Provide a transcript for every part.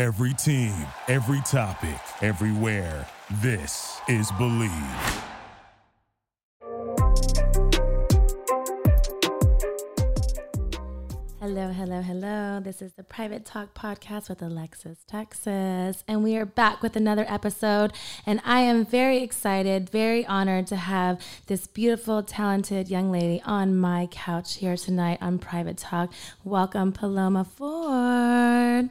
Every team, every topic, everywhere. This is Believe. Hello, hello, hello. This is the Private Talk Podcast with Alexis Texas. And we are back with another episode. And I am very excited, very honored to have this beautiful, talented young lady on my couch here tonight on Private Talk. Welcome, Paloma Ford.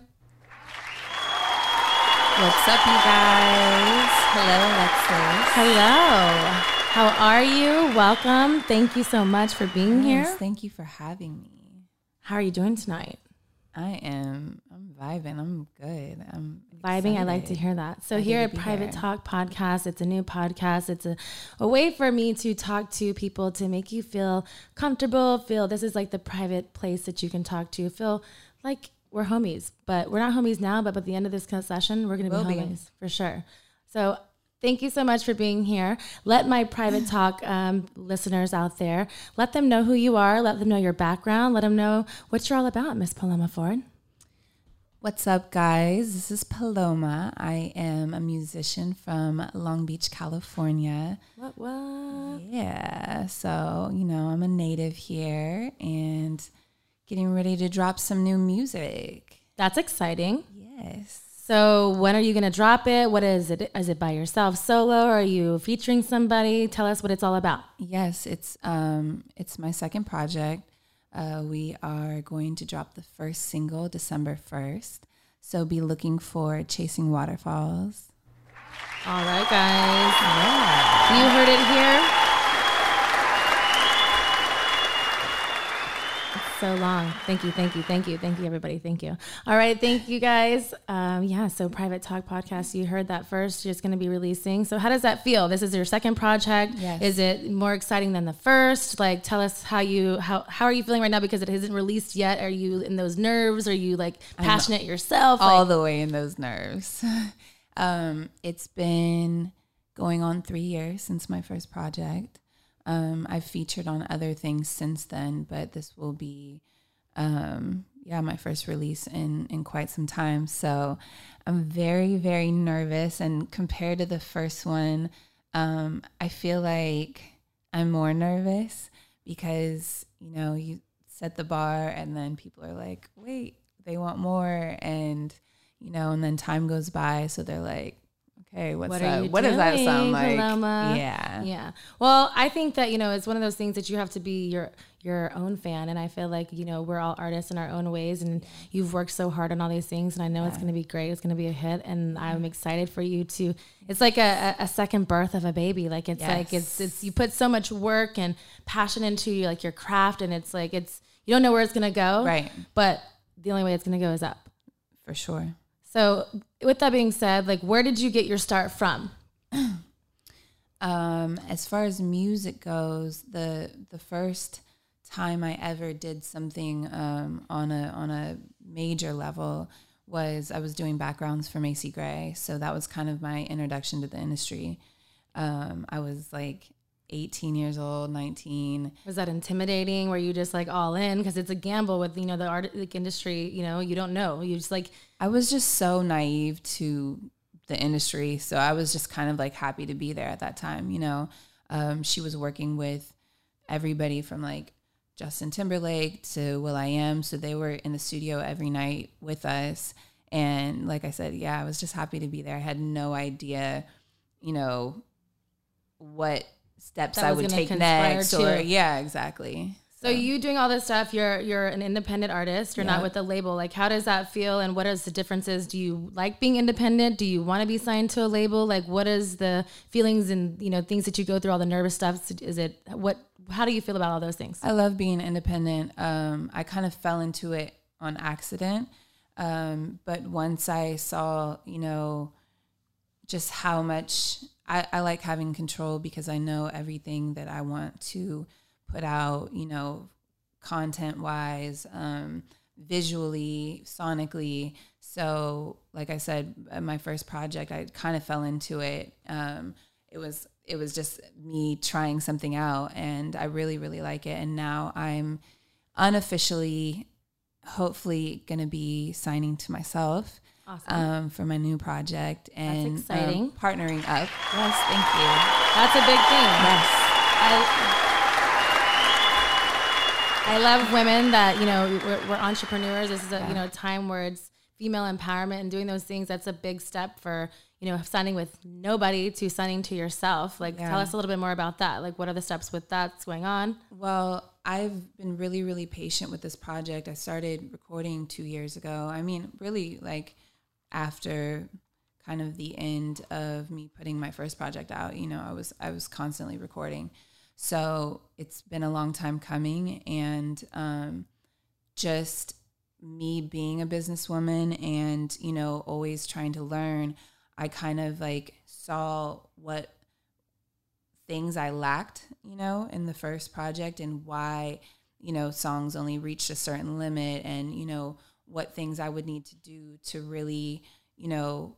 What's up, you guys? Hello, Alexis. Hello. How are you? Welcome. Thank you so much for being here. Thank you for having me. How are you doing tonight? I am. I'm vibing. I'm good. I'm vibing. I like to hear that. So Happy here at Private here. Talk Podcast, it's a new podcast. It's a, a way for me to talk to people to make you feel comfortable, feel this is like the private place that you can talk to, feel like we're homies. But we're not homies now, but by the end of this session, we're gonna be Will be. homies for sure. So Thank you so much for being here. Let my private talk um, listeners out there let them know who you are. Let them know your background. Let them know what you're all about, Miss Paloma Ford. What's up, guys? This is Paloma. I am a musician from Long Beach, California. What? What? Yeah. So, you know, I'm a native here and getting ready to drop some new music. That's exciting. Yes. So when are you going to drop it? What is it? Is it by yourself solo? Or are you featuring somebody? Tell us what it's all about. Yes, it's um it's my second project. Uh, we are going to drop the first single December first. So be looking for Chasing Waterfalls. All right, guys. Yeah. You heard it here. So long. Thank you, thank you, thank you, thank you, everybody. Thank you. All right, thank you guys. Um, yeah, so Private Talk Podcast, you heard that first. You're just going to be releasing. So, how does that feel? This is your second project. Yes. Is it more exciting than the first? Like, tell us how you how how are you feeling right now because it isn't released yet? Are you in those nerves? Are you like passionate yourself? All Like, the way in those nerves. um, it's been going on three years since my first project. Um, I've featured on other things since then, but this will be um, yeah, my first release in in quite some time. So I'm very very nervous, and compared to the first one, um, I feel like I'm more nervous because you know you set the bar, and then people are like, wait, they want more, and you know, and then time goes by, so they're like. Okay, what's What that? What does that sound like? Paloma? Yeah. Yeah. Well, I think that, you know, it's one of those things that you have to be your your own fan and I feel like, you know, we're all artists in our own ways and you've worked so hard on all these things and I know it's going to be great. It's going to be a hit and I'm excited for you to it's like a, a second birth of a baby. Like it's like it's it's you put so much work and passion into your, like your craft and it's like it's you don't know where it's going to go. Right. But the only way it's going to go is up. For sure. So, with that being said, like where did you get your start from? Um, as far as music goes, the the first time I ever did something um, on a on a major level was I was doing backgrounds for Macy Gray, so that was kind of my introduction to the industry. Um, I was like 18 years old, 19. Was that intimidating? Were you just like all in? Because it's a gamble with you know the art like, industry. You know, you don't know. You just like I was just so naive to the industry. So I was just kind of like happy to be there at that time. You know, um, she was working with everybody from like Justin Timberlake to Will I Am. So they were in the studio every night with us. And like I said, yeah, I was just happy to be there. I had no idea, you know, what steps That I would take next. too. Or yeah, exactly. so you doing all this stuff. You're you're an independent artist. You're not with a label. Like, how does that feel? And what is the differences? Do you like being independent? Do you want to be signed to a label? Like, what is the feelings and you know things that you go through? All the nervous stuff. Is it what? How do you feel about all those things? I love being independent. Um, I kind of fell into it on accident. Um, but once I saw, you know, just how much I, I like having control because I know everything that I want to put out, you know, content wise, um, visually, sonically. So, like I said, my first project, I kind of fell into it. Um, it was it was just me trying something out, and I really really like it. And now I'm unofficially, hopefully, going to be signing to myself. Awesome. um, for my new project and um, exciting. partnering up. Yes, thank you. That's a big thing. Yes. I, I love women that you know we're, we're entrepreneurs. This is a you know time where it's female empowerment and doing those things. That's a big step for you know signing with nobody to signing to yourself. Like Yeah. tell us a little bit more about that. Like what are the steps with that's going on? Well, I've been really, really patient with this project. I started recording two years ago. I mean, really, like after kind of the end of me putting my first project out, you know, I was I was constantly recording. So it's been a long time coming, and um, just me being a businesswoman and you know always trying to learn, I kind of like saw what things I lacked, you know, in the first project and why, you know, songs only reached a certain limit and, you know, what things I would need to do to really, you know,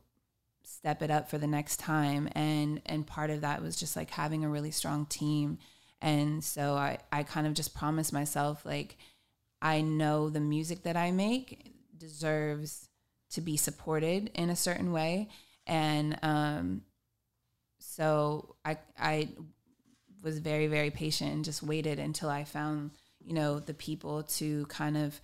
step it up for the next time. And and part of that was just like having a really strong team. And so I, I kind of just promised myself like I know the music that I make deserves to be supported in a certain way. And um so I I was very very patient and just waited until I found you know the people to kind of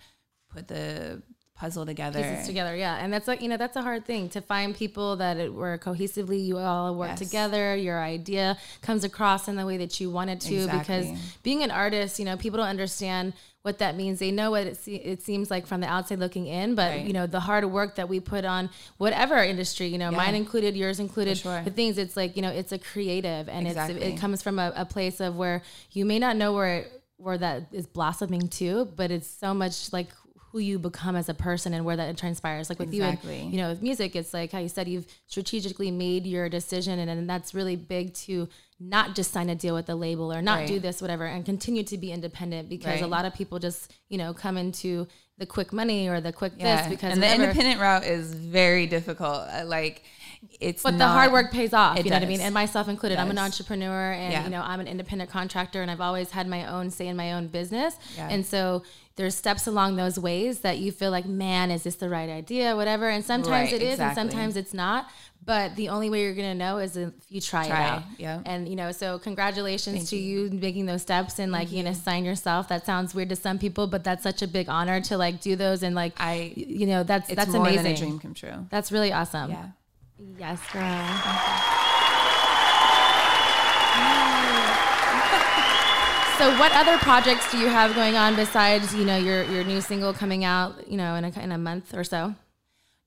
put the puzzle together. pieces together. Yeah, and that's like you know that's a hard thing to find people that it were cohesively you all work Yes. together. Your idea comes across in the way that you want it to. Because being an artist, you know, people don't understand what that means. They know what it, se- it seems like from the outside looking in, but Right. you know the hard work that we put on whatever industry, you know, Yeah. mine included, yours included. sure. The things it's like you know it's a creative and it's it comes from a, a place of where you may not know where it, where that is blossoming to, but it's so much like who you become as a person and where that transpires. Like with Exactly. you and you know with music, it's like how you said you've strategically made your decision, and, and that's really big to not just sign a deal with the label or not Right. do this whatever, and continue to be independent because a lot of people just you know come into the quick money or the quick yeah, this because and the independent route is very difficult. Uh, Like it's But the hard work pays off. You know what I mean? And myself included. I'm an entrepreneur and, Yeah. you know, I'm an independent contractor and I've always had my own say in my own business. Yeah. And so there's steps along those ways that you feel like, man, is this the right idea? Whatever. And sometimes Right, it is and sometimes it's not. But the only way you're going to know is if you try, Try, it out. yeah. And, you know, so congratulations Thank to you. making those steps and like, you know, mm-hmm. sign yourself. That sounds weird to some people, but that's such a big honor to like do those. And like, I- you know, that's, that's amazing. dream come true. That's really awesome. Yeah. Yes, girl. So, what other projects do you have going on besides, you know, your your new single coming out, you know, in a in a month or so?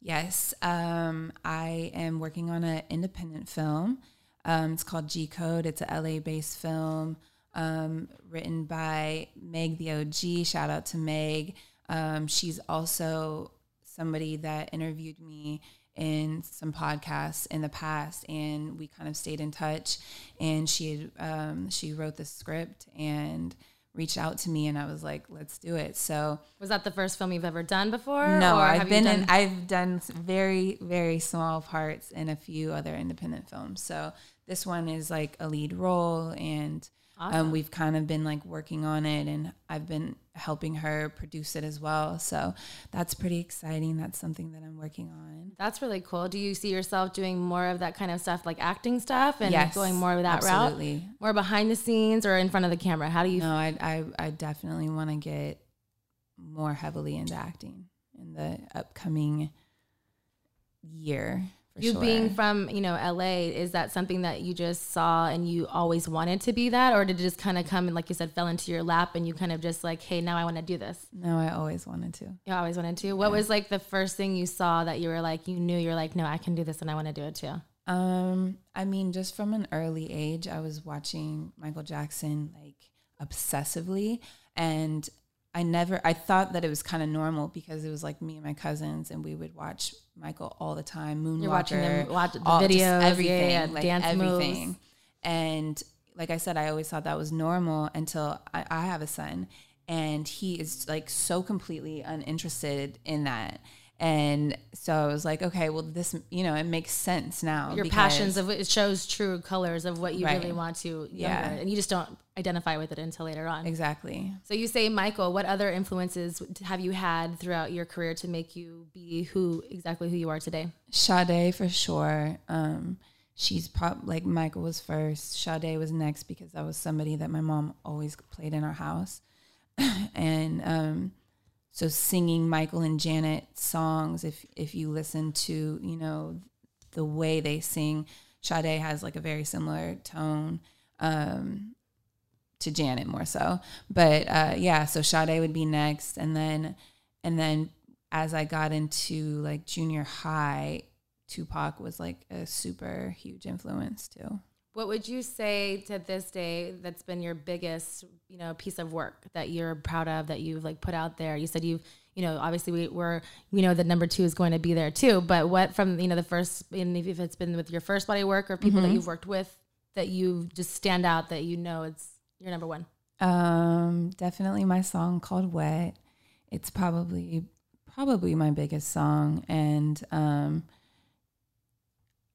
Yes, um, I am working on an independent film. Um, it's called G Code. It's a LA based film um, written by Meg the OG. Shout out to Meg. Um, she's also somebody that interviewed me in some podcasts in the past, and we kind of stayed in touch. And she um, she wrote the script and reached out to me, and I was like, "Let's do it." So Was that the first film you've ever done before? no, I've been done- in. I've done very very small parts in a few other independent films. So this one is like a lead role, and um, we've kind of been like working on it, and I've been helping her produce it as well. So that's pretty exciting. That's something that I'm working on. That's really cool. Do you see yourself doing more of that kind of stuff, like acting stuff, and Yes, going more of that absolutely. route, more behind the scenes or in front of the camera? How do you? No, I I, I definitely want to get more heavily into acting in the upcoming year. You sure. being from you know LA, is that something that you just saw and you always wanted to be that, or did it just kind of come and like you said, fell into your lap and you kind of just like, hey, now I want to do this? no, I always wanted to. You always wanted to. What was like the first thing you saw that you were like, you knew you're like, no, I can do this and I want to do it too. Um, I mean, just from an early age, I was watching Michael Jackson like obsessively, and I never, I thought that it was kind of normal because it was like me and my cousins, and we would watch Michael all the time. Moonwalker, You're watching them watch the all- videos, yeah, everything, yeah, like dance everything. moves. And like I said, I always thought that was normal until I, I have a son, and he is like so completely uninterested in that. And so I was like, okay, well, this, you know, it makes sense now. Your passions of it shows true colors of what you Right. really want to. Younger, Yeah. and you just don't identify with it until later on. Exactly. So you say, Michael, what other influences have you had throughout your career to make you be who exactly who you are today? Sade for sure. Um, she's prob like Michael was first. Sade was next because that was somebody that my mom always played in our house, and um, so singing Michael and Janet songs. If if you listen to you know the way they sing, Sade has like a very similar tone. Um, to Janet more so. But uh, yeah, so Sade would be next, and then and then as I got into like junior high, Tupac was like a super huge influence too. What would you say to this day that's been your biggest, you know, piece of work that you're proud of that you've like put out there? You said you've, you know, obviously we were, we know that number two is going to be there too, but what from, you know, the first, and if it's been with your first body work or people mm-hmm. that you've worked with that you just stand out that you know it's your number one? Um, definitely my song called Wet. It's probably probably my biggest song and um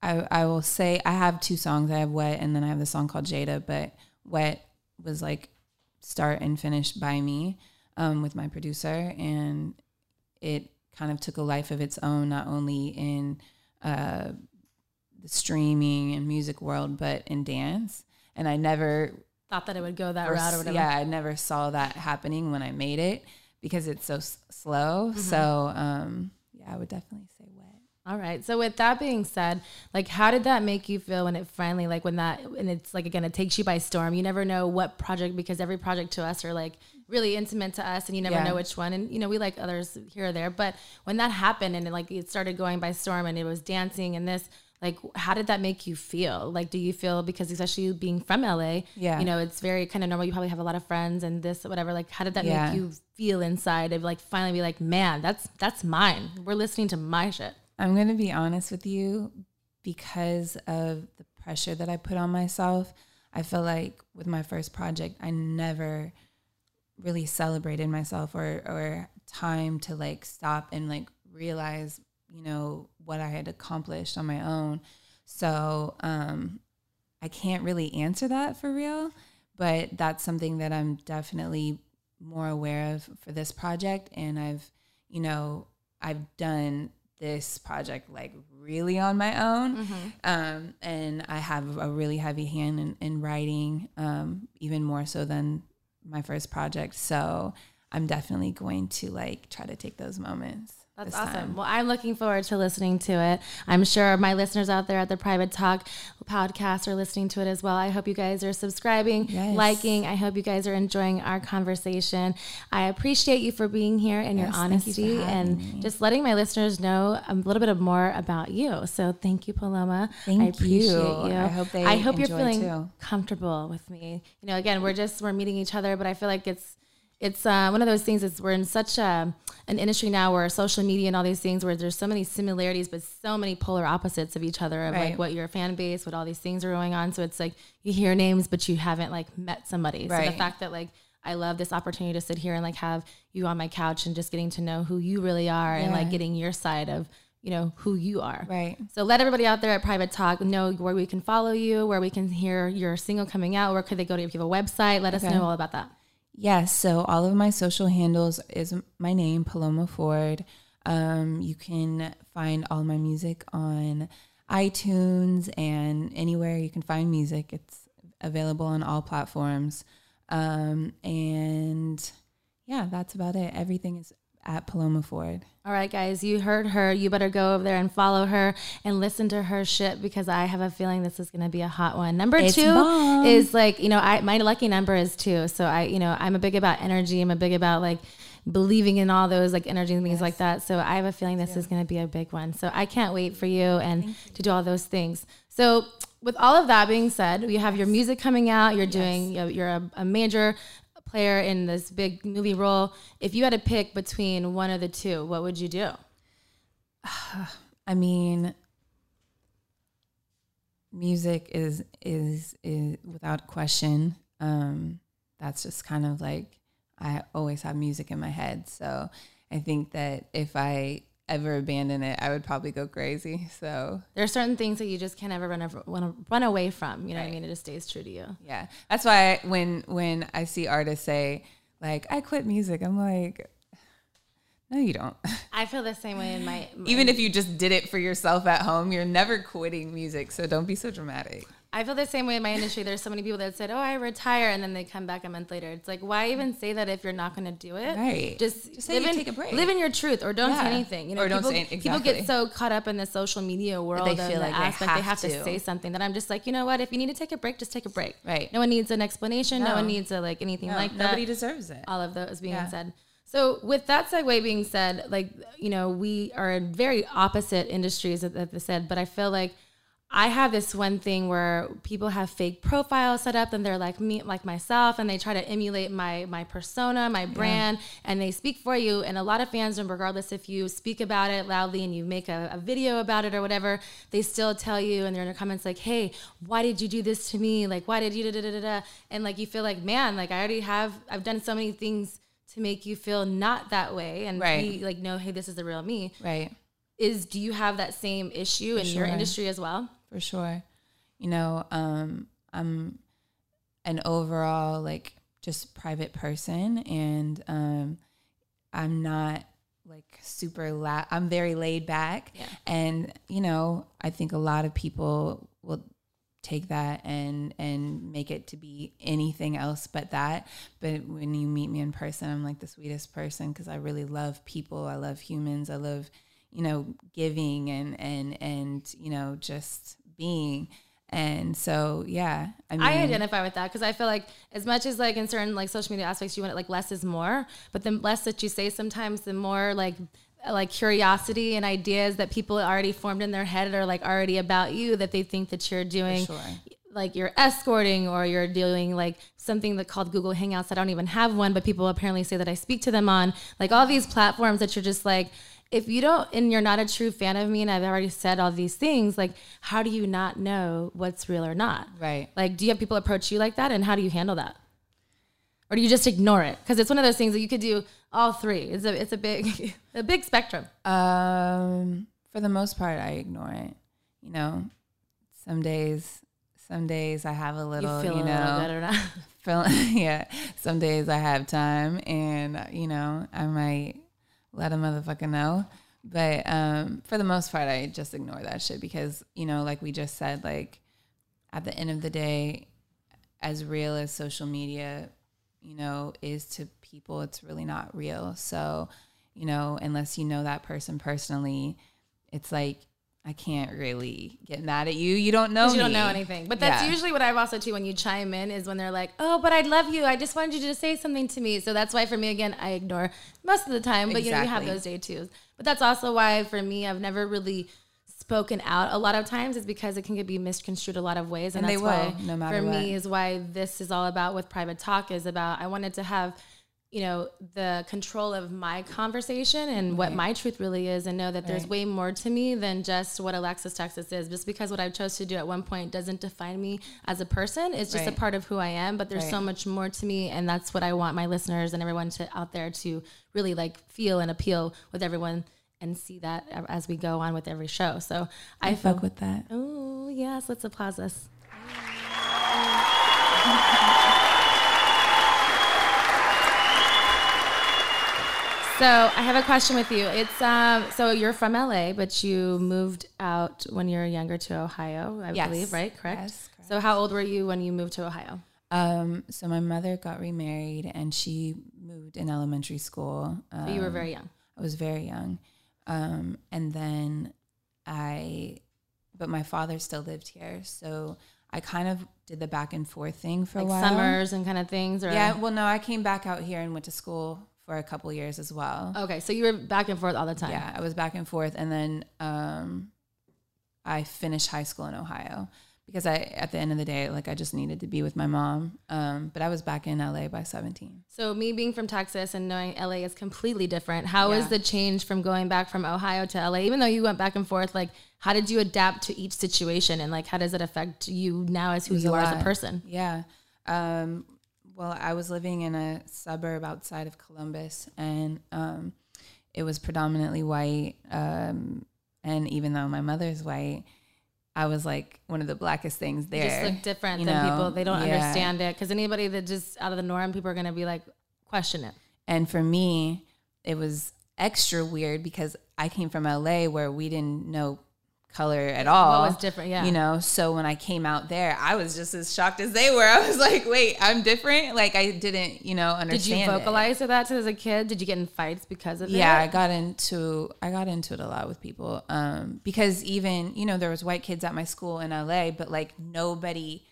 I I will say I have two songs. I have Wet and then I have the song called Jada, but Wet was like start and finish by me um, with my producer and it kind of took a life of its own not only in uh, the streaming and music world but in dance and I never thought that it would go that route or whatever. Yeah, I never saw that happening when I made it because it's so s- slow. Mm-hmm. So, um, yeah, I would definitely say wet. All right. So with that being said, like how did that make you feel when it finally like when that and it's like again it takes you by storm. You never know what project because every project to us are like really intimate to us and you never yeah. know which one and you know we like others here or there. But when that happened and it, like it started going by storm and it was dancing and this like how did that make you feel like do you feel because especially being from la yeah you know it's very kind of normal you probably have a lot of friends and this whatever like how did that yeah. make you feel inside of like finally be like man that's that's mine we're listening to my shit i'm gonna be honest with you because of the pressure that i put on myself i feel like with my first project i never really celebrated myself or or time to like stop and like realize you know what I had accomplished on my own. So um, I can't really answer that for real, but that's something that I'm definitely more aware of for this project. And I've, you know, I've done this project like really on my own. Mm-hmm. Um, and I have a really heavy hand in, in writing, um, even more so than my first project. So I'm definitely going to like try to take those moments. That's awesome. Time. Well, I'm looking forward to listening to it. I'm sure my listeners out there at the Private Talk podcast are listening to it as well. I hope you guys are subscribing, yes. liking. I hope you guys are enjoying our conversation. I appreciate you for being here and yes, your honesty you and me. just letting my listeners know a little bit more about you. So thank you, Paloma. Thank I appreciate you. you. I hope they I hope you're feeling too. comfortable with me. You know, again, we're just we're meeting each other, but I feel like it's it's uh, one of those things is we're in such a, an industry now where social media and all these things where there's so many similarities but so many polar opposites of each other of right. like what your fan base what all these things are going on so it's like you hear names but you haven't like met somebody right. so the fact that like I love this opportunity to sit here and like have you on my couch and just getting to know who you really are yeah. and like getting your side of you know who you are. Right. So let everybody out there at Private Talk know where we can follow you, where we can hear your single coming out, where could they go to if you have a website. Let okay. us know all about that. Yes. So all of my social handles is my name, Paloma Ford. Um, you can find all my music on iTunes and anywhere you can find music. It's available on all platforms. Um, and yeah, that's about it. Everything is at Paloma Ford. All right, guys, you heard her. You better go over there and follow her and listen to her shit because I have a feeling this is going to be a hot one. Number it's two bomb. is like, you know, I my lucky number is two. So I, you know, I'm a big about energy. I'm a big about like believing in all those like energy and things yes. like that. So I have a feeling this yeah. is going to be a big one. So I can't wait for you and you. to do all those things. So with all of that being said, you have your music coming out. You're yes. doing you're a, a major player in this big movie role. If you had to pick between one of the two, what would you do? I mean, music is is is without question. Um, that's just kind of like I always have music in my head. So I think that if I ever abandon it, I would probably go crazy. So There are certain things that you just can't ever run, over, wanna run away from. You know what I mean? It just stays true to you. yeah, that's why when when I see artists say like I quit music, I'm like, no, you don't. I feel the same way in my. Even if you just did it for yourself at home, you're never quitting music. So don't be so dramatic. I feel the same way in my industry. There's so many people that said, "Oh, I retire," and then they come back a month later. It's like, why even say that if you're not going to do it? Right. Just, Just say live you in, take a break. Live in your truth, or don't say anything. You know, Or don't people, say- people get so caught up in the social media world they feel the like they aspect they have have to. to. say something. That I'm just like, you know what? If you need to take a break, just take a break. Right. No one needs an explanation. No, No. one needs a like anything No, like that nobody deserves it. all of those being Yeah. said. So with that segue being said, like you know, we are in very opposite industries that they said, but I feel like I have this one thing where people have fake profiles set up and they're like me like myself and they try to emulate my my persona, my brand, and they speak for you. And a lot of fans, and regardless if you speak about it loudly and you make a, a video about it or whatever, they still tell you and they're in the comments like, Hey, why did you do this to me? Like why did you da da da da? And like you feel like, man, like I already have I've done so many things to make you feel not that way and Right. be like, no, hey, this is the real me. Right. Is do you have that same issue in your industry as well? For sure. You know, um, I'm an overall like just private person, and um, I'm not like super la- I'm very laid back, Yeah. and you know, I think a lot of people will take that and and make it to be anything else but that but when you meet me in person i'm like the sweetest person because i really love people i love humans i love you know giving and and and you know just being and so yeah i mean I identify with that because I feel like as much as like in certain like social media aspects, you want it like less is more, but the less that you say sometimes, the more like like curiosity and ideas that people already formed in their head are like already about you that they think that you're doing sure. like you're escorting or you're doing like something that called Google Hangouts. I don't even have one, but people apparently say that I speak to them on like all these platforms that you're just like, if you don't and you're not a true fan of me and I've already said all these things, like how do you not know what's real or not? Right. Like, do you have people approach you like that and how do you handle that? Or do you just ignore it? Because it's one of those things that you could do all three. It's a it's a big a big spectrum. Um, for the most part, I ignore it. You know, some days, some days I have a You little, you a know, little feel, yeah. Some days I have time, and you know, I might let a motherfucker know. But um, for the most part, I just ignore that shit because you know, like we just said, like at the end of the day, as real as social media, you know, is to people, it's really not real. So, you know, unless you know that person personally, it's like I can't really get mad at you. You don't know. you don't know anything. But that's Yeah. usually what I've also too when you chime in is when they're like, "Oh, but I love you. I just wanted you to say something to me." So that's why for me again, I ignore most of the time. But you know, you have those day twos. But that's also why for me, I've never really spoken out a lot of times is because it can be misconstrued a lot of ways and, And they that's why will, no matter for me is why this is all about with private talk is about i wanted to have you know the control of my conversation and what my truth really is and know that there's Right. way more to me than just what alexis texas is. Just because what i chose to do at one point doesn't define me as a person it's just a part of who i am but there's so much more to me and that's what i want my listeners and everyone to out there to really like feel and appeal with everyone and see that as we go on with every show. So i, I fuck with that. oh yes let's applause this So I have a question with you. It's um so you're from LA, but you moved out when you were younger to Ohio, I Yes. believe, right? Correct? Yes, correct. So how old were you when you moved to Ohio? Um, so my mother got remarried and she moved in elementary school. Um, So you were very young. I was very young. Um, and then I, but my father still lived here. So I kind of did the back and forth thing for Like a while. summers and kind of things or Yeah. Well, no, I came back out here and went to school for a couple years as well. Okay, so you were back and forth all the time. Yeah, I was back and forth, and then um, I finished high school in Ohio because I, at the end of the day, like I just needed to be with my mom. Um, but I was back in LA by seventeen. So me being from Texas and knowing LA is completely different. How was Yeah. the change from going back from Ohio to LA? Even though you went back and forth, like how did you adapt to each situation and like how does it affect you now as who you are as a person? Yeah. Um, well, I was living in a suburb outside of Columbus, and um, it was predominantly white. Um, and even though my mother's white, I was like one of the blackest things You there. just look different than know? people. They don't Yeah. understand it because anybody that just out of the norm, people are gonna be like question it. And for me, it was extra weird because I came from LA where we didn't know color at all. What was different? Yeah, You know, so when I came out there, I was just as shocked as they were. I was like, wait, I'm different. Like I didn't, you know, Did you vocalize to that as a kid? Did you get in fights because of that? Yeah, I got into I got into it a lot with people. Um, because even, you know, there was white kids at my school in LA, but like nobody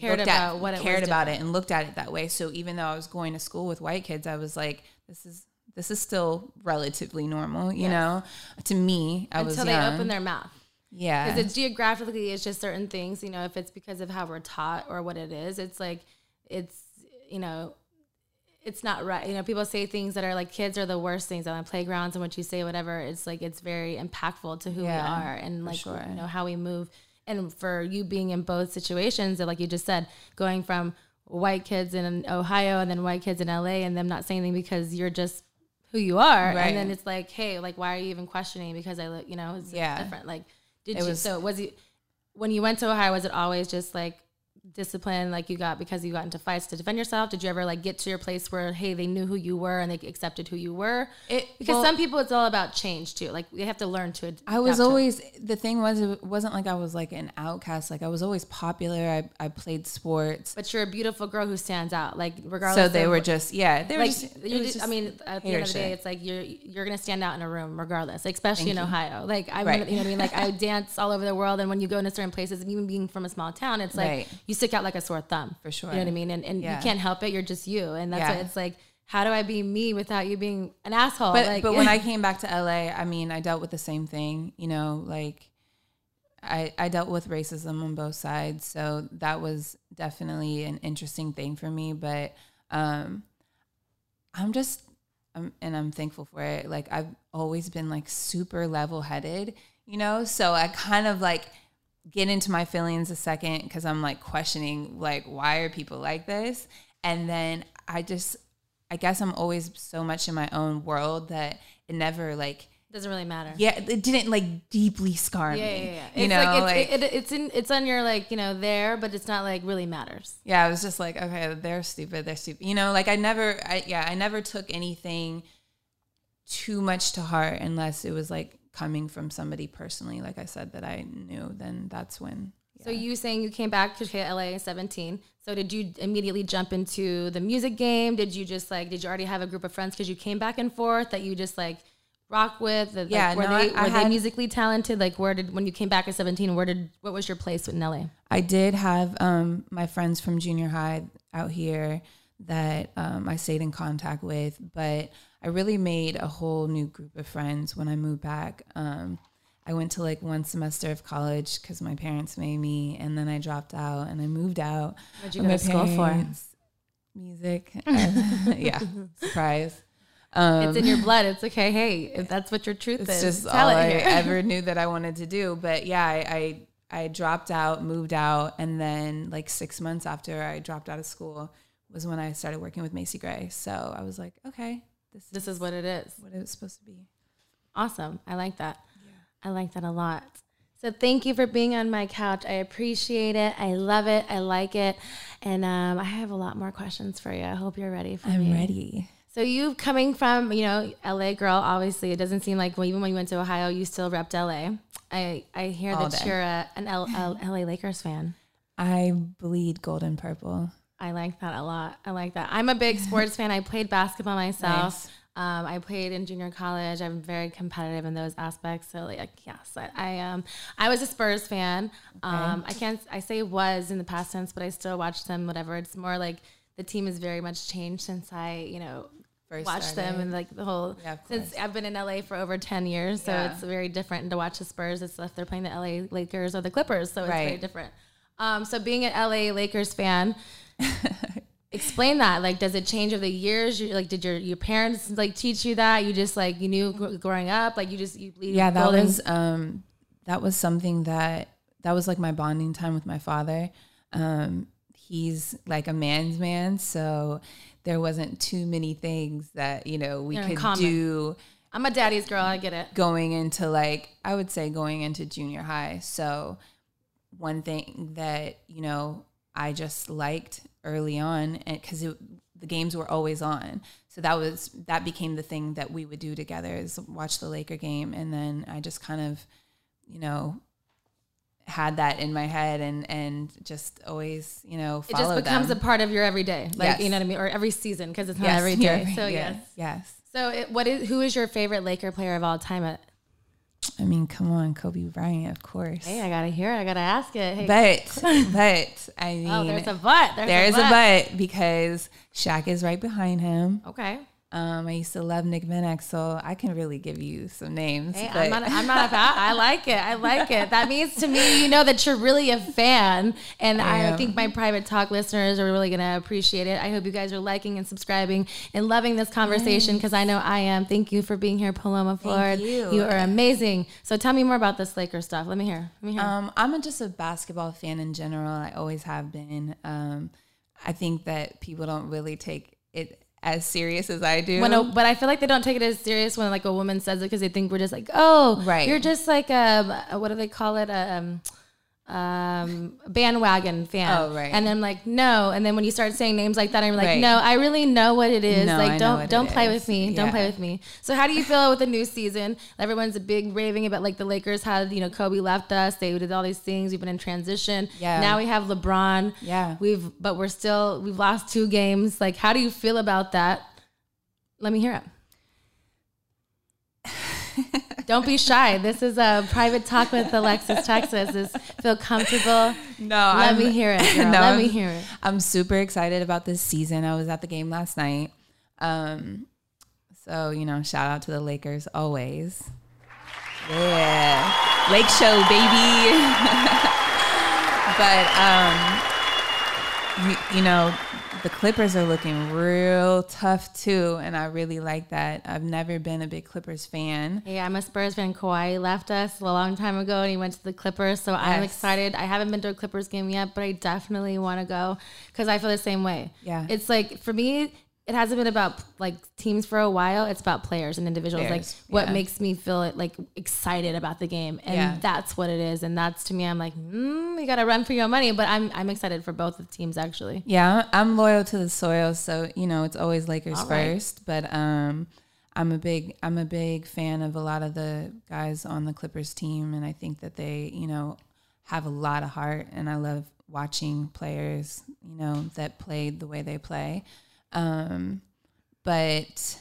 Cared about at, what it cared about it and looked at it that way. So even though I was going to school with white kids, I was like, this is this is still relatively normal, you Yes. know. To me, I was Until they open their mouth. Yeah, Because it's geographically, it's just certain things. You know, if it's because of how we're taught or what it is, it's like it's you know, it's not right. You know, people say things that are like kids are the worst things on the playgrounds and what you say, whatever. It's like it's very impactful to who Yeah, we are and like sure. you know how we move. And for you being in both situations, like you just said, going from white kids in Ohio and then white kids in LA, and them not saying anything because you're just who you are, Right. and then it's like, hey, like why are you even questioning? Because I, look, you know, it's Yeah. different. Like, did It you? was- so was it when you went to Ohio? Was it always just like discipline, like you got because you got into fights to defend yourself? Did you ever like get to your place where hey, they knew who you were and they accepted who you were? It- because well- some people, it's all about change too. Like they have to learn to. I was adapt to always the thing was it wasn't like I was like an outcast. Like I was always popular. I, I played sports. But you're a beautiful girl who stands out. Like regardless. So they of were just yeah, they were like just, just, I mean, at the end of the day, hatership. it's like you're you're gonna stand out in a room regardless, like, especially Thank in you. Ohio. Like I, Right. you know what I mean. Like I dance all over the world, and when you go into certain places, and even being from a small town, it's like Right. you stick out like a sore thumb. For sure. You know what I mean? And and Yeah. you can't help it. You're just you, and that's Yeah. it's like. How do I be me without you being an asshole? but like, but when I came back to LA, I mean, I dealt with the same thing. You know, like I I dealt with racism on both sides, so that was definitely an interesting thing for me. But um, I'm just, um, and I'm thankful for it. Like I've always been like super level headed, you know. So I kind of like get into my feelings a second because I'm like questioning like why are people like this, and then I just I guess I'm always so much in my own world that it never like doesn't really matter. yeah it didn't like deeply scar Yeah, me. yeah, yeah. You It's know, like, like, it's, it, it's in it's on your like you know there, but it's not like really matters. yeah, I was just like, okay, they're stupid, they're stupid. You know, like I never, I yeah, I never took anything too much to heart unless it was like coming from somebody personally, like I said that I knew. Then that's when. So you saying you came back to LA at 17. So did you immediately jump into the music game? Did you just like did you already have a group of friends because you came back and forth that you just like rock with? That, Yeah, were no, they I- I were they musically talented? Like where did when you came back at 17, where did what was your place in LA? I did have um, my friends from junior high out here that um, I stayed in contact with, but I really made a whole new group of friends when I moved back. Um, I went to like one semester of college because my parents made me, and then I dropped out and I moved out. What'd you go my to school for? Music, yeah, surprise. Um, it's in your blood. It's okay. Hey, if that's what your truth it's is, just tell all it I ever knew that I wanted to do. But yeah, I, I I dropped out, moved out, and then like six months after I dropped out of school was when I started working with Macy Gray. So I was like, okay, this this is what it is. what it was supposed to be. Awesome. I like that. Yeah. I like that a lot. So thank you for being on my couch. I appreciate it. I love it. I like it. And um, I have a lot more questions for you. I hope you're ready for me. I'm ready. So you coming from, you know, LA girl, obviously it doesn't seem like well, even when you went to Ohio, you still repped LA. I, I hear All that day. you're a, an L, L, LA Lakers fan. I bleed golden purple. I like that a lot. I like that. I'm a big sports fan. I played basketball myself. Nice. Um, I played in junior college. I'm very competitive in those aspects. So like, yes, I, I um, I was a Spurs fan. Um, I can't, I say was in the past tense, but I still watch them. Whatever. It's more like the team has very much changed since I, you know, First watched them and like the whole. Yeah, since. I've been in LA for over ten years, so Yeah. it's very different to watch the Spurs. It's if they're playing the LA Lakers or the Clippers, so it's very different. Um, so being an LA Lakers fan, explain that like does it change over the years you, like did your your parents like teach you that you just like you knew gr- growing up like you just you bleed yeah that golden- was um that was something that that was like my bonding time with my father um he's like a man's man so there wasn't too many things that you know we They're could do I'm a daddy's girl. I get it. going into like I would say going into junior high. So one thing that you know I just liked early on, and because the games were always on, so that was that became the thing that we would do together is watch the Laker game, and then I just kind of you know had that in my head and and just always you know It just becomes them. a part of your everyday, like Yes. you know what I mean, or every season because it's not Yes, every day. yeah, So yeah, yes. yes. So it, what is who is your favorite Laker player of all time? At, I mean, come on, Kobe Bryant, of course. hey, I gotta hear it. I gotta ask it. Hey, But but I mean, oh, there's a but. There's There is a a but. but because Shaq is right behind him. Okay. Um, I used to love Nick Van Exel. I can really give you some names. Hey, I'm not. I'm not a fan. I like it. I like it. That means to me, you know, that you're really a fan, and I, am. think my private talk listeners are really gonna appreciate it. I hope you guys are liking and subscribing and loving this conversation because I know I am. Thank you for being here, Paloma Ford. you. You are amazing. So tell me more about this Laker stuff. Let me hear. Let me hear. um, I'm a- just a basketball fan in general. I always have been. Um, I think that people don't really take it as serious as I do. When a, but I feel like they don't take it as serious when like a woman says it because they think we're just like, oh, Right. You're just like a what do they call it? Um, um, bandwagon fan. Oh, right. And then like no, and then when you start saying names like that, I'm like, Right. no, I really know what it is. No, like know don't don't play is. with me. Don't play with me. So how do you feel with the new season? Everyone's a big raving about like the Lakers had you know Kobe left us. They did all these things. We've been in transition. Yeah. Now we have LeBron. Yeah. We've but we're still we've lost two games. Like how do you feel about that? Let me hear it. Don't be shy. This is a private talk with Alexis Texas. Is feel comfortable. no, Let I'm- me hear it. Girl. No, Let me hear it. I'm super excited about this season. I was at the game last night. Um, so you know, shout out to the Lakers always. Yeah, Lake Show, baby. but um, you, you know, the Clippers are looking real tough too, and I really like that. I've never been a big Clippers fan. Yeah, I'm a Spurs fan. Kawhi left us a long time ago, and he went to the Clippers. So I'm excited. I haven't been to a Clippers game yet, but I definitely want to go because I feel the same way. Yeah. it's like for me, it hasn't been about like teams for a while. It's about players and individuals. Players, like what yeah. makes me feel like excited about the game, and Yeah. that's what it is. And that's to me, I'm like, mm, you got to run for your money. But I'm I'm excited for both the teams actually. Yeah, I'm loyal to the soil, so you know it's always Lakers All right. first. But um, I'm a big I'm a big fan of a lot of the guys on the Clippers team, and I think that they you know have a lot of heart, and I love watching players you know that played the way they play. Um, but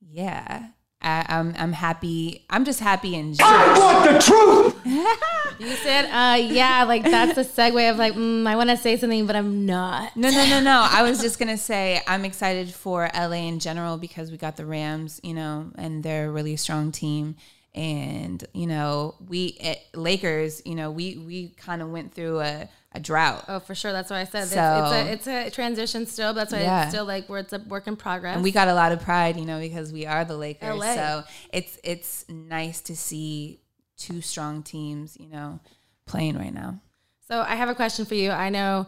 yeah. I, I'm I'm happy. I'm just happy in general. I want the truth. You said, uh, yeah, like that's a segue of like, mm, I want to say something, but I'm not. No, no, no, no. I was just gonna say I'm excited for LA in general because we got the Rams, you know, and they're a really strong team. And you know, we at Lakers, you know, we we kind of went through a, a drought, Oh, for sure. That's why I said So- it's, it's a it's a transition still. But that's why Yeah. it's still like where it's a work in progress. and we got a lot of pride, you know, because we are the Lakers. LA. So it's it's nice to see two strong teams, you know, playing right now. so I have a question for you. I know.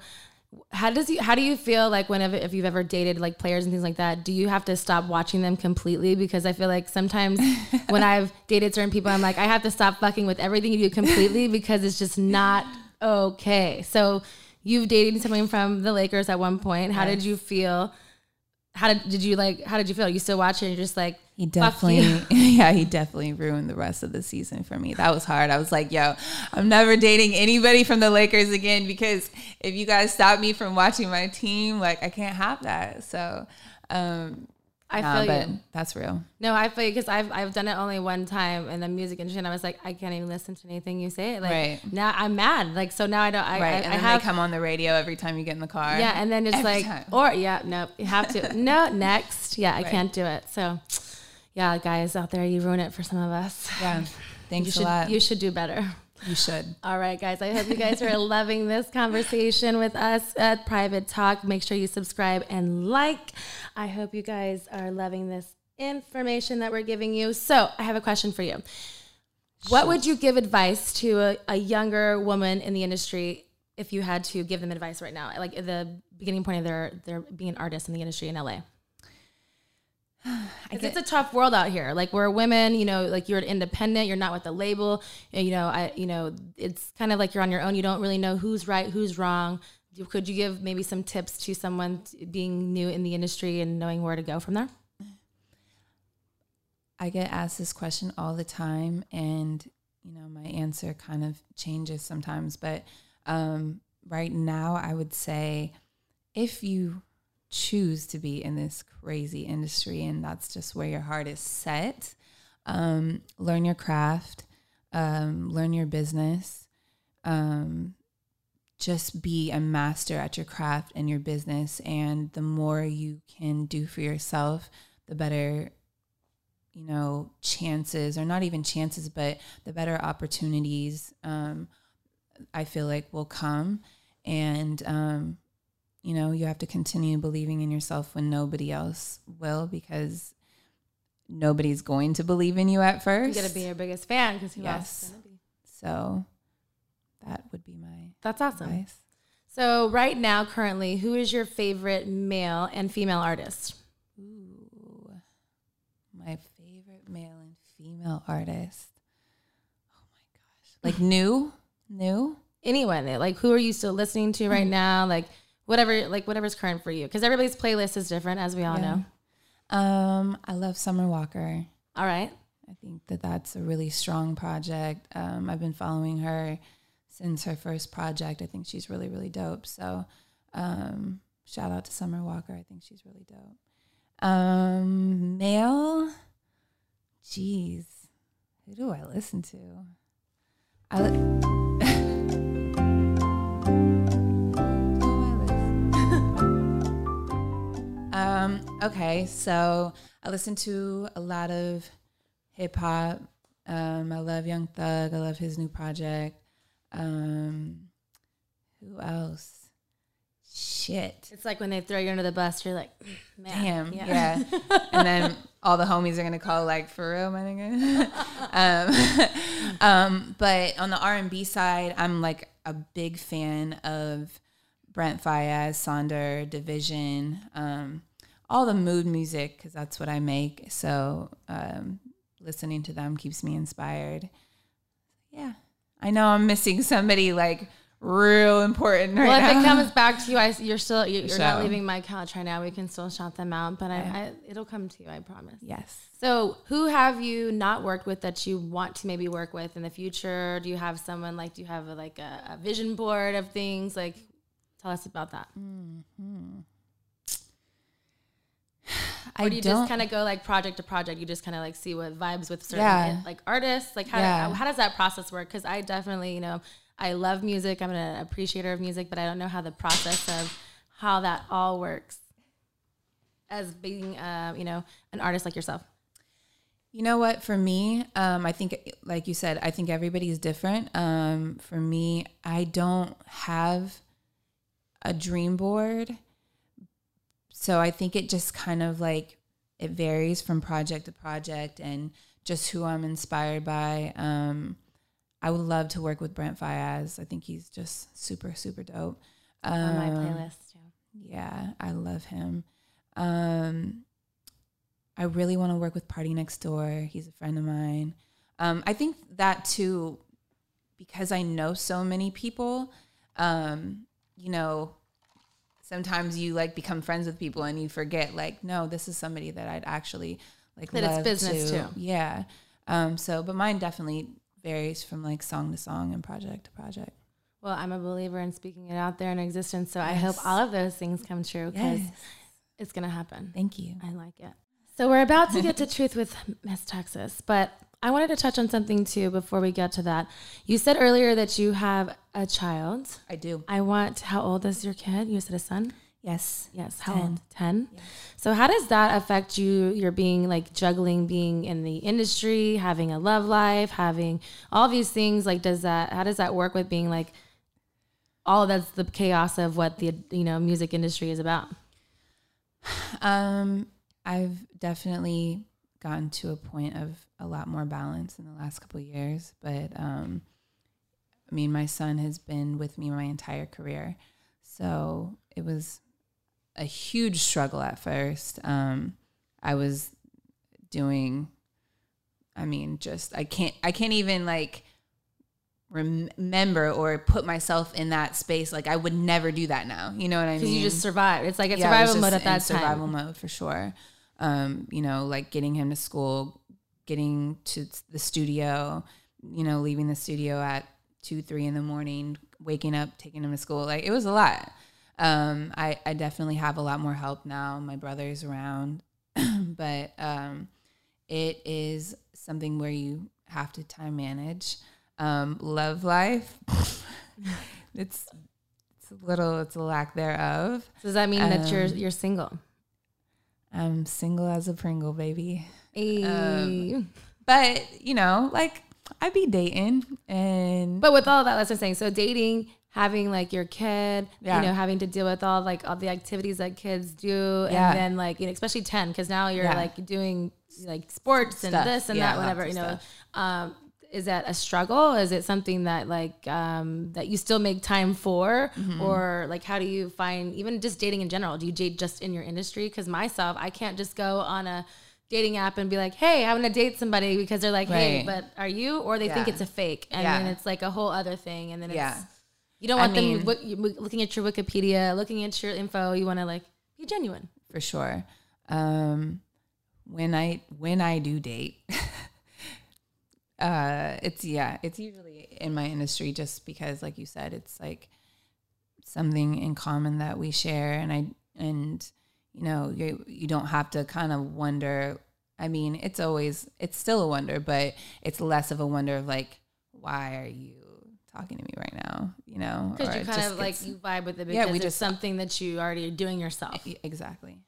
How does you how do you feel like whenever if you've ever dated like players and things like that? Do you have to stop watching them completely? Because I feel like sometimes when I've dated certain people, I'm like I have to stop fucking with everything you do completely because it's just not okay. So you've dated someone from the Lakers at one point. How did you feel? How did did you like? How did you feel? You still watch it? You're just like He definitely, yeah, he definitely ruined the rest of the season for me. That was hard. I was like, yo, I'm never dating anybody from the Lakers again because if you guys stop me from watching my team, like I can't have that. So, um, I nah, feel but you. that's real. No, I feel because I've I've done it only one time in the music industry, and I was like, I can't even listen to anything you say. Like Right. now, I'm mad. Like so now I don't. I, Right. I, and I then have they come on the radio every time you get in the car. yeah, and then it's Every like time. or yeah, no, you have to no next. Yeah, I can't do it. So yeah, guys out there, you ruin it for some of us. Yeah. You Thanks should a lot. you should do better. You should. All right, guys. I hope you guys are loving this conversation with us at Private Talk. Make sure you subscribe and like. I hope you guys are loving this information that we're giving you. So, I have a question for you. What would you give advice to a, a younger woman in the industry if you had to give them advice right now, like the beginning point of their their being an artist in the industry in LA? Because it's a tough world out here. Like we're women, you know, like you're independent, you're not with the label. and, You know, I, you know, it's kind of like you're on your own. You don't really know who's right, who's wrong. Could you give maybe some tips to someone being new in the industry and knowing where to go from there? I get asked this question all the time, and you know, my answer kind of changes sometimes. But um, right now, I would say if you choose to be in this crazy industry and that's just where your heart is set, um, learn your craft, um, learn your business. Um, just be a master at your craft and your business. And the more you can do for yourself, the better you know chances or not even chances but the better opportunities um, i feel like will come and um, you know you have to continue believing in yourself when nobody else will because nobody's going to believe in you at first. You got to be your biggest fan because who else Yes. is going to be? so that would be my That's awesome. advice So right now, currently, who is your favorite male and female artist? Ooh, my favorite male and female artist oh my gosh like new new Anyone? Like, who are you still listening to Mm-hmm. right now? Like, whatever, like whatever's current for you, because everybody's playlist is different, as we all Yeah. know. Um, I love Summer Walker. All right. I think that that's a really strong project. Um, I've been following her since her first project. I think she's really, really dope. So, um, shout out to Summer Walker. I think she's really dope. Um, male, jeez, who do I listen to? I. Li- um, okay, so I listen to a lot of hip hop. Um, I love Young Thug. I love his new project. Um, who else? Shit. It's like when they throw you under the bus, you're like, man, Damn. Yeah. and then all the homies are gonna call like for real, my nigga. um, um, but on the R and B side, I'm like a big fan of Brent Faiyaz, Sonder, Division, um, all the mood music because that's what I make. So um, listening to them keeps me inspired. Yeah, I know I'm missing somebody like real important right Well, if now. it comes back to you, I, you're still you're, you're not leaving my couch right now. We can still shout them out, but I, I it'll come to you. I promise. yes. So, who have you not worked with that you want to maybe work with in the future? Do you have someone like? Do you have a, like a, a vision board of things? Like, tell us about that. I Or do you just kind of go like project to project? You just kind of like see what vibes with certain Yeah. like artists. Like, how Yeah. how does that process work? Because I definitely, you know, I love music. I'm an appreciator of music, but I don't know how the process of how that all works as being, uh, you know, an artist like yourself. You know what? For me, um, I think, like you said, I think everybody is different. Um, for me, I don't have a dream board. So I think it just kind of like it varies from project to project and just who I'm inspired by. Um, I would love to work with Brent Faiyaz. I think he's just super, super dope. on my Um, playlist too. yeah, I love him. Um, I really want to work with PartyNextDoor. He's a friend of mine. Um, I think that too, because I know so many people. Um, you know, sometimes you like become friends with people and you forget, like, no, this is somebody that I'd actually like. That it's business, to- too. Yeah. Um, so, but mine definitely varies from like song to song and project to project. Well, I'm a believer in speaking it out there in existence. So I hope all of those things come true because Yes. it's going to happen. Thank you. I like it. So we're about to get to truth with Miss Texas, but I wanted to touch on something too before we get to that. You said earlier that you have a child. I do. I want, how old is your kid? You said a son? Yes. Yes. How 10. old? 10. So how does that affect you? You're being like juggling being in the industry, having a love life, having all these things. Like, does that, how does that work with being like, all that's the chaos of what the, you know, music industry is about? Um, I've definitely gotten to a point of a lot more balance in the last couple of years, but um, I mean, my son has been with me my entire career, so it was a huge struggle at first. Um, I was doing I mean, just I can't I can't even like remember or put myself in that space. Like I would never do that now. You know what I mean? Because you just survive It's like a Yeah, survival mode at that survival time. mode for sure. Um, you know, like getting him to school, getting to the studio, you know, leaving the studio at two, three in the morning, waking up, taking him to school. Like it was a lot. Um, I, I definitely have a lot more help now. My brother's around, but um, it is something where you have to time manage. Um, love life, it's it's a little, it's a lack thereof. Does that mean that you're Um, you're single? I'm single as a Pringle, baby. Um, But you know, like I'd be dating, and But with all that, that's what I'm saying. So dating, having like your kid, Yeah. you know, having to deal with all like all the activities that kids do, Yeah. and then like you know, especially ten, because now you're Yeah. like doing like sports and Stuff. this and that, whatever. You know, um, is that a struggle? Is it something that like um, that you still make time for, Mm-hmm. or like how do you find even just dating in general? Do you date just in your industry? Because myself, I can't just go on a dating app and be like, "Hey, I'm gonna date somebody," because they're like, "Hey, Right. but are you?" Or they think it's a fake, and Yeah. then it's like a whole other thing, and then it's Yeah. you don't I want them mean- looking at your Wikipedia, looking at your info. You want to like be genuine. for sure. Um, when I when I do date, uh, it's yeah, it's usually in my industry just because, like you said, it's like something in common that we share, and I and you know you you don't have to kind of wonder. I mean, it's always it's still a wonder, but it's less of a wonder of like, why are you talking to me right now? You know, Because you kind just of like you vibe with it because Yeah, we it's just- something that you already are doing yourself. exactly.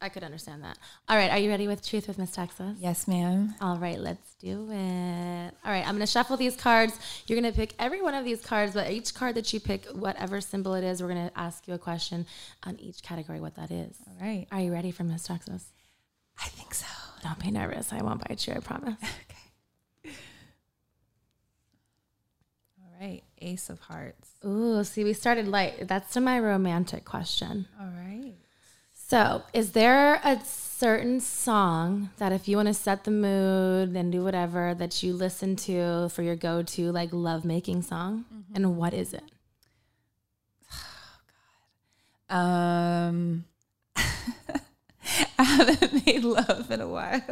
I could understand that. All right, are you ready with Truth with Miss Texas? Yes, ma'am. All right, let's do it. All right, I'm going to shuffle these cards. You're going to pick every one of these cards, but each card that you pick, whatever symbol it is, we're going to ask you a question on each category, what that is. All right. Are you ready for Miss Texas? I think so. Don't be nervous. I won't bite you, I promise. Okay. All right. Ace of Hearts. Ooh, see, we started light. That's to my romantic question. All right. So, is there a certain song that if you want to set the mood and do whatever that you listen to for your go-to like love making song? And what is it? Um, I haven't made love in a while.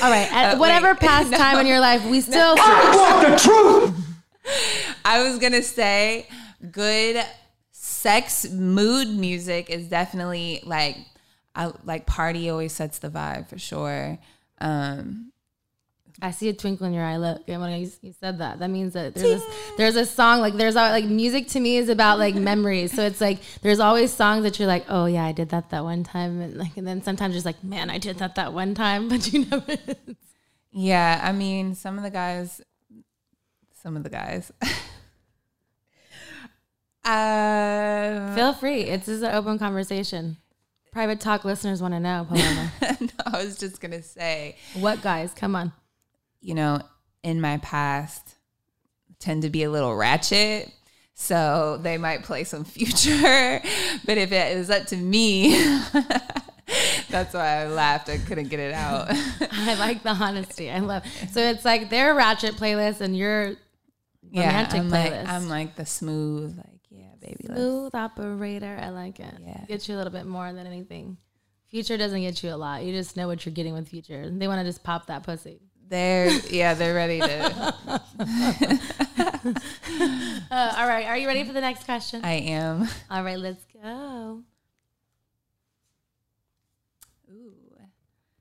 All right, at Uh, whatever wait, past no. time in your life, we still no. I want the truth. I was gonna say good sex mood music is definitely like I like party always sets the vibe for sure. Um, I see a twinkle in your eye. Look, when you, you said that, that means that there's a, there's a song like there's like music to me is about like memories. So it's like there's always songs that you're like, oh yeah, I did that that one time, and like and then sometimes you're just like, man, I did that that one time, but you never. yeah, I mean some of the guys, some of the guys. uh, Feel free. It's just an open conversation. Private talk listeners want to know. No, I was just gonna say. what guys? Come on. you know, in my past tend to be a little ratchet. So they might play some future. But if it is up to me, that's why I laughed. I couldn't get it out. I like the honesty. I love. So it's like their ratchet playlist and your romantic I'm playlist. like I'm like the smooth, like, yeah, baby. Smooth operator. I like it. Yeah. Get you a little bit more than anything. Future doesn't get you a lot. You just know what you're getting with Future. They want to just pop that pussy. they're yeah, they're ready to Uh, all right. Are you ready for the next question? I am. all right. Let's go. Ooh.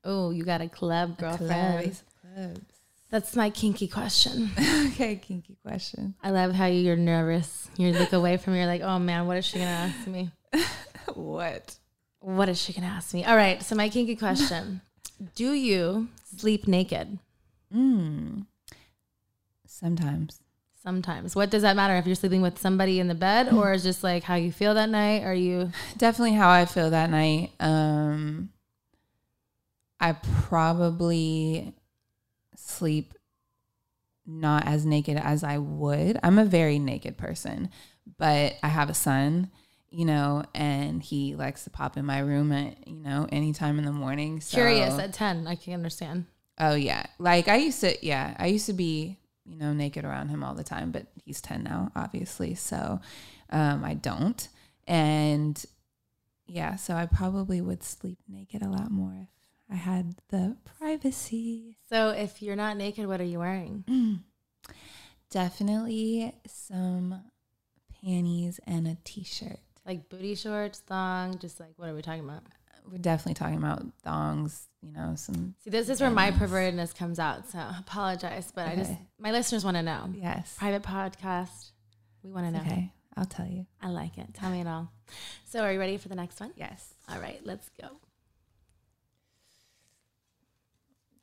Oh, you got a club girlfriend. Clubs. Clubs. That's my kinky question. Okay, kinky question. I love how you're nervous. You look away from me. You're like, oh man, what is she gonna ask me? What? What is she gonna ask me? All right. So my kinky question: Do you sleep naked? Mm. Sometimes. Sometimes. What does that matter if you're sleeping with somebody in the bed, or is just like how you feel that night? Are you? definitely how I feel that night. Um, I probably sleep not as naked as I would. I'm a very naked person, but I have a son, you know, and he likes to pop in my room at, you know, anytime in the morning. So, Curious at 10, I can understand. Oh yeah. Like I used to yeah, I used to be, you know, naked around him all the time, but he's 10 now, obviously. So um I don't. And yeah, so I probably would sleep naked a lot more if I had the privacy. So if you're not naked, what are you wearing? Mm. Definitely some panties and a t-shirt. Like booty shorts, thong, just like what are we talking about? We're definitely talking about thongs, you know, some See, this is where my pervertedness comes out. So I apologize, but I just my listeners want to know. yes. Private podcast. We want to know. Okay, I'll tell you. I like it. Tell me it all. So are you ready for the next one? Yes. All right, let's go.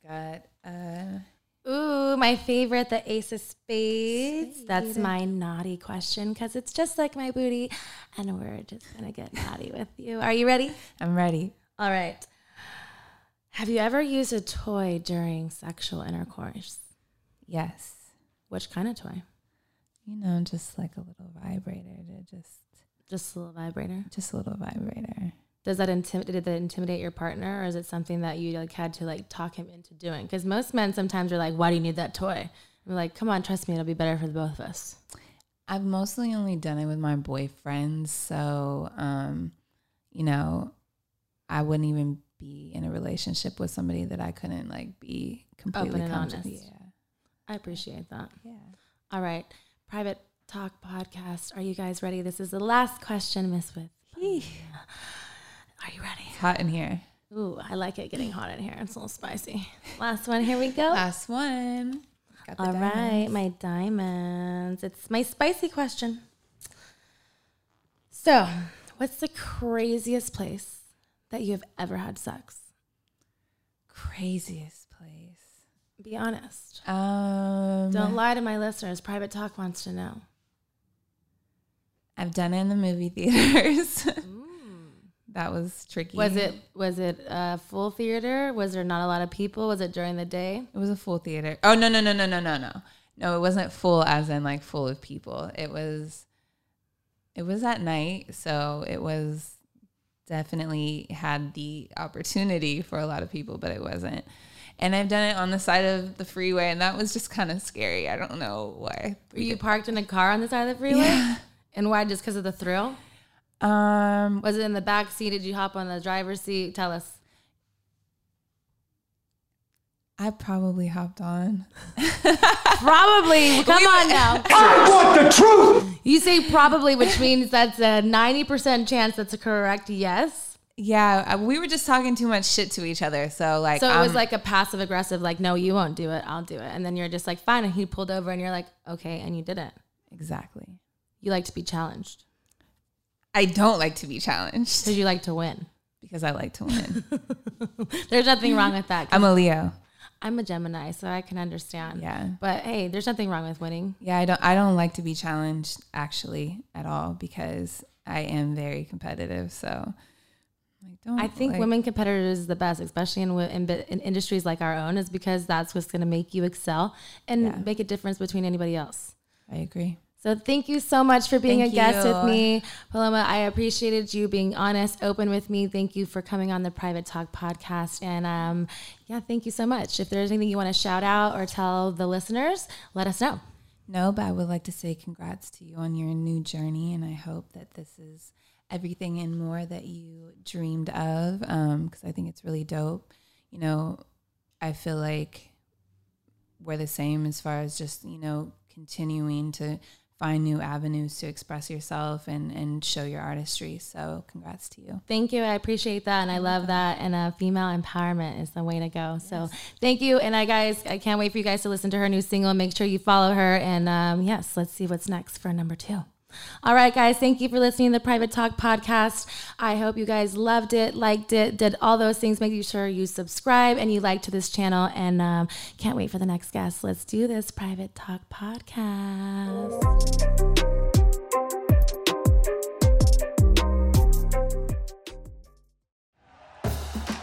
Got uh Ooh, my favorite, the Ace of Spades. That's my naughty question because it's just like my booty, and we're just gonna get naughty with you. Are you ready? I'm ready. All right. Have you ever used a toy during sexual intercourse? Yes. Which kind of toy? You know, just like a little vibrator to just Just a little vibrator. just a little vibrator. Does that intimidate? Did that intimidate your partner, or is it something that you like had to like talk him into doing? Because most men sometimes are like, "Why do you need that toy?" I'm like, "Come on, trust me, it'll be better for the both of us." I've mostly only done it with my boyfriends, so um, you know, I wouldn't even be in a relationship with somebody that I couldn't like be completely Open and honest. Yeah. I appreciate that. Yeah. All right, private talk podcast. Are you guys ready? This is the last question, Miss With. Are you ready? It's hot in here. Ooh, I like it getting hot in here. It's a little spicy. Last one. Here we go. Last one. Got the All right, diamonds. my diamonds. It's my spicy question. So, what's the craziest place that you have ever had sex? Craziest place. Be honest. Um Don't lie to my listeners. Private Talk wants to know. I've done it in the movie theaters that was tricky. Was it was it a full theater? Was there not a lot of people? Was it during the day? It was a full theater. Oh no no no no no no no. No, it wasn't full as in like full of people. It was it was at night, so it was definitely had the opportunity for a lot of people, but it wasn't. And I've done it on the side of the freeway and that was just kind of scary. I don't know why. Were you parked in a car on the side of the freeway? Yeah. And why just because of the thrill? Um, Was it in the back seat? Did you hop on the driver's seat? Tell us. I probably hopped on. Probably. Come on now. I want the truth. You say probably, which means that's a 90% chance that's a correct yes. Yeah, uh, we were just talking too much shit to each other. So like, So it was like a passive aggressive, like, no, you won't do it. I'll do it. And then you're just like, fine. And he pulled over and you're like, okay. And you didn't. exactly. You like to be challenged I don't like to be challenged because you like to win. because I like to win. There's nothing wrong with that. I'm a Leo. I'm a Gemini, so I can understand. Yeah. But hey, there's nothing wrong with winning. Yeah, I don't I don't like to be challenged actually at all because I am very competitive. So like don't I think like- women competitors is the best, especially in, in, in industries like our own, is because that's what's going to make you excel and Yeah. make a difference between anybody else. I agree. So thank you so much for being Thank a guest you. with me, Paloma. I appreciated you being honest, open with me. Thank you for coming on the Private Talk podcast, and um, yeah, thank you so much. If there's anything you want to shout out or tell the listeners, let us know. No, but I would like to say congrats to you on your new journey and I hope that this is everything and more that you dreamed of because I think it's really dope. You know, I feel like we're the same as far as just, you know, continuing to find new avenues to express yourself and, and show your artistry. So congrats to you. Thank you. I appreciate that. And I love that. And uh, female empowerment is the way to go. So thank you. And I guys, I can't wait for you guys to listen to her new single. Make sure you follow her. And um, yes, let's see what's next for number two. All right, guys, thank you for listening to the Private Talk podcast. I hope you guys loved it, liked it, did all those things. Make sure you subscribe and you like to this channel. And um, can't wait for the next guest. Let's do this Private Talk podcast.